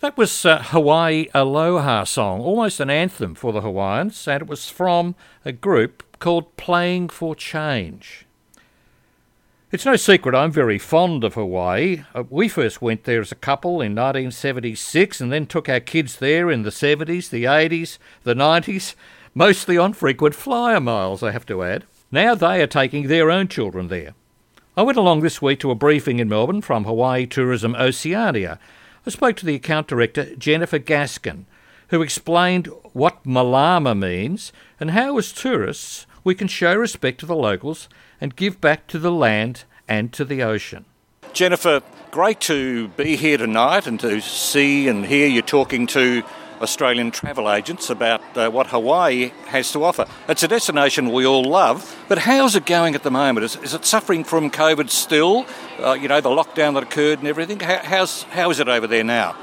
That was uh, Hawaii Aloha song, almost an anthem for the Hawaiians, and it was from a group called Playing for Change. It's no secret I'm very fond of Hawaii. Uh, we first went there as a couple in 1976 and then took our kids there in the 70s, the 80s, the 90s, mostly on frequent flyer miles, I have to add. Now they are taking their own children there. I went along this week to a briefing in Melbourne from Hawaii Tourism Oceania I spoke to the account director, Jennifer Gaskin, who explained what Malama means and how, as tourists, we can show respect to the locals and give back to the land and to the ocean. Jennifer, great to be here tonight and to see and hear you talking to Australian travel agents about uh, what Hawaii has to offer. It's a destination we all love, but how's it going at the moment? Is, is it suffering from COVID still? Uh, you know, the lockdown that occurred and everything? How, how's, how is it over there now?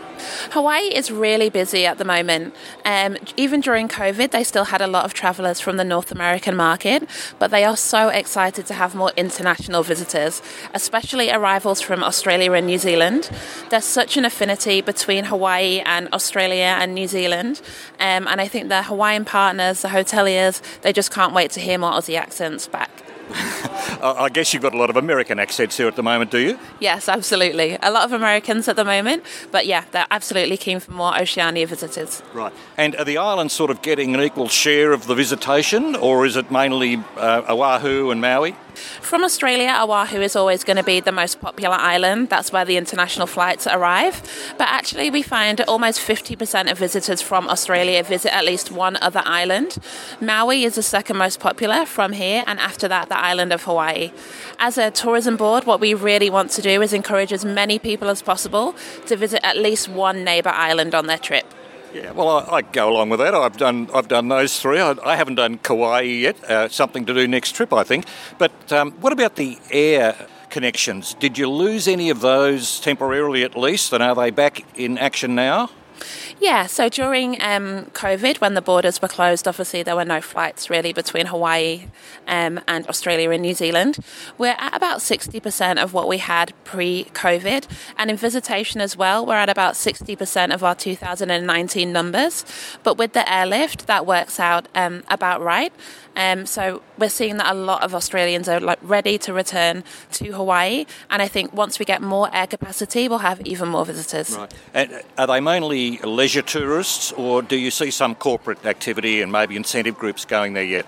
Hawaii is really busy at the moment. Um, even during COVID, they still had a lot of travellers from the North American market, but they are so excited to have more international visitors, especially arrivals from Australia and New Zealand. There's such an affinity between Hawaii and Australia and New Zealand, um, and I think the Hawaiian partners, the hoteliers, they just can't wait to hear more Aussie accents back. I guess you've got a lot of American accents here at the moment, do you? Yes, absolutely. A lot of Americans at the moment, but yeah, they're absolutely keen for more Oceania visitors. Right. And are the islands sort of getting an equal share of the visitation, or is it mainly uh, Oahu and Maui? From Australia, Oahu is always going to be the most popular island. That's where the international flights arrive. But actually, we find almost 50% of visitors from Australia visit at least one other island. Maui is the second most popular from here, and after that, the island of Hawaii. As a tourism board, what we really want to do is encourage as many people as possible to visit at least one neighbour island on their trip. Yeah, well, I, I, go along with that. I've done I've done those three. I, I haven't done Kauai yet. Uh, something to do next trip, I think. But um, what about the air connections? Did you lose any of those temporarily, at least? And are they back in action now? Yeah, so during um, COVID, when the borders were closed, obviously there were no flights really between Hawaii um, and Australia and New Zealand. We're at about 60% of what we had pre COVID. And in visitation as well, we're at about 60% of our 2019 numbers. But with the airlift, that works out um, about right. Um, so we're seeing that a lot of Australians are like ready to return to Hawaii, and I think once we get more air capacity, we'll have even more visitors. Right. And are they mainly leisure tourists, or do you see some corporate activity and maybe incentive groups going there yet?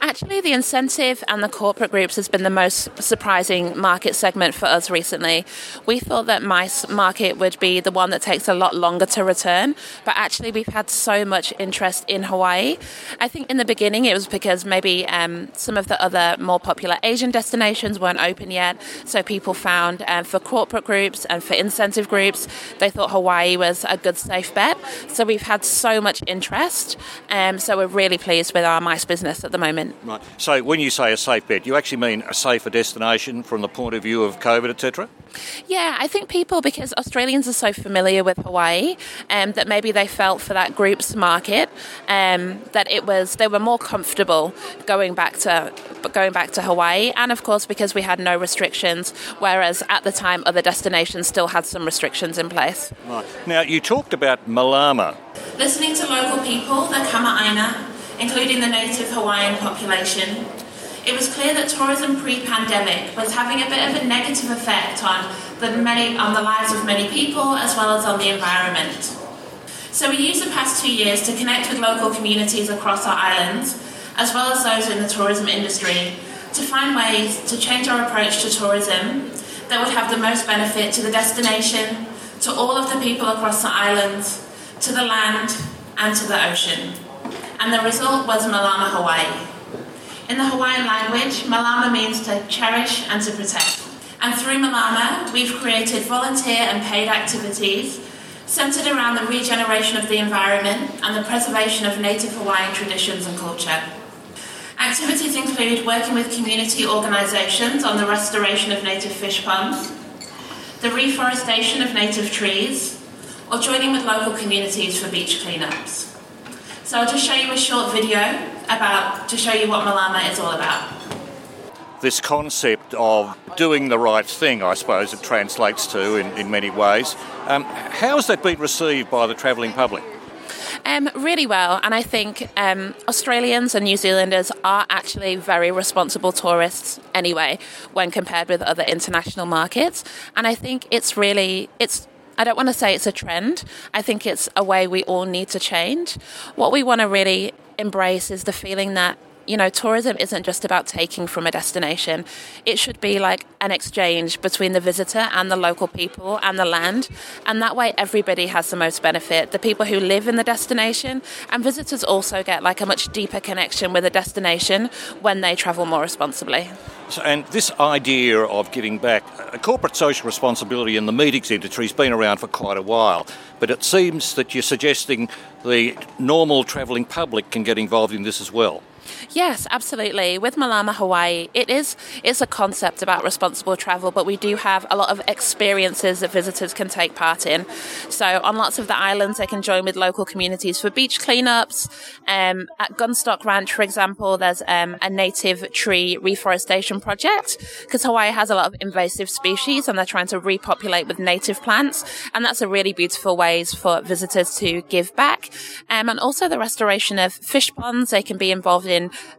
Actually, the incentive and the corporate groups has been the most surprising market segment for us recently. We thought that MICE market would be the one that takes a lot longer to return, but actually, we've had so much interest in Hawaii. I think in the beginning it was because because maybe um, some of the other more popular Asian destinations weren't open yet. So people found um, for corporate groups and for incentive groups, they thought Hawaii was a good, safe bet. So we've had so much interest. Um, so we're really pleased with our MICE business at the moment. Right. So when you say a safe bet, you actually mean a safer destination from the point of view of COVID, etc.? Yeah, I think people, because Australians are so familiar with Hawaii, um, that maybe they felt for that group's market um, that it was they were more comfortable going back to going back to Hawaii, and of course because we had no restrictions, whereas at the time other destinations still had some restrictions in place. Right. Now you talked about Malama. Listening to local people, the Kama'aina, including the native Hawaiian population, it was clear that tourism pre-pandemic was having a bit of a negative effect on the many on the lives of many people as well as on the environment. So we used the past two years to connect with local communities across our islands as well as those in the tourism industry, to find ways to change our approach to tourism that would have the most benefit to the destination, to all of the people across the island, to the land, and to the ocean. And the result was Malama Hawaii. In the Hawaiian language, Malama means to cherish and to protect. And through Malama, we've created volunteer and paid activities centered around the regeneration of the environment and the preservation of native Hawaiian traditions and culture. Activities include working with community organisations on the restoration of native fish ponds, the reforestation of native trees, or joining with local communities for beach cleanups. So I'll just show you a short video about to show you what Malama is all about. This concept of doing the right thing, I suppose it translates to in, in many ways. Um, how has that been received by the travelling public? Um, really well, and I think um, Australians and New Zealanders are actually very responsible tourists anyway, when compared with other international markets. And I think it's really it's I don't want to say it's a trend. I think it's a way we all need to change. What we want to really embrace is the feeling that you know, tourism isn't just about taking from a destination. It should be like an exchange between the visitor and the local people and the land. And that way, everybody has the most benefit. The people who live in the destination and visitors also get like a much deeper connection with the destination when they travel more responsibly. So, and this idea of giving back a corporate social responsibility in the meetings industry has been around for quite a while, but it seems that you're suggesting the normal travelling public can get involved in this as well. Yes, absolutely. With Malama Hawaii, it is it's a concept about responsible travel, but we do have a lot of experiences that visitors can take part in. So on lots of the islands, they can join with local communities for beach cleanups. Um, at Gunstock Ranch, for example, there's um, a native tree reforestation project because Hawaii has a lot of invasive species and they're trying to repopulate with native plants, and that's a really beautiful ways for visitors to give back. Um, and also the restoration of fish ponds. They can be involved in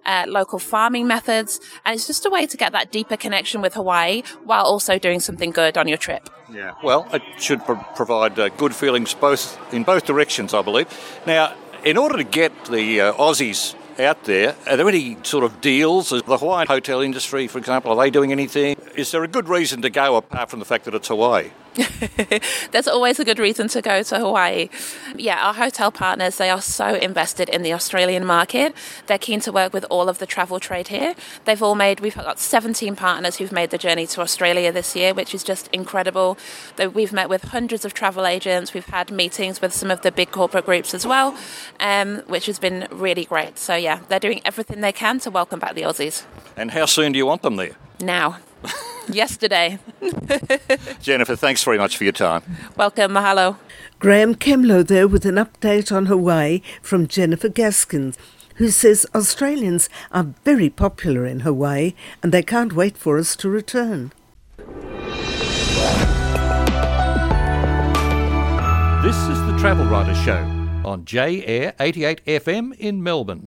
uh, local farming methods. And it's just a way to get that deeper connection with Hawaii while also doing something good on your trip. Yeah. Well, it should pro- provide uh, good feelings both in both directions, I believe. Now, in order to get the uh, Aussies out there, are there any sort of deals? The Hawaiian hotel industry, for example, are they doing anything? Is there a good reason to go apart from the fact that it's Hawaii? There's always a good reason to go to Hawaii. Yeah, our hotel partners, they are so invested in the Australian market. They're keen to work with all of the travel trade here. They've all made, we've got 17 partners who've made the journey to Australia this year, which is just incredible. We've met with hundreds of travel agents. We've had meetings with some of the big corporate groups as well, um, which has been really great. So, yeah, they're doing everything they can to welcome back the Aussies. And how soon do you want them there? Now. Yesterday. Jennifer, thanks very much for your time. Welcome, mahalo. Graeme Kemlo there with an update on Hawaii from Jennifer Gaskins, who says Australians are very popular in Hawaii and they can't wait for us to return. This is the Travel Writer Show on J Air 88 FM in Melbourne.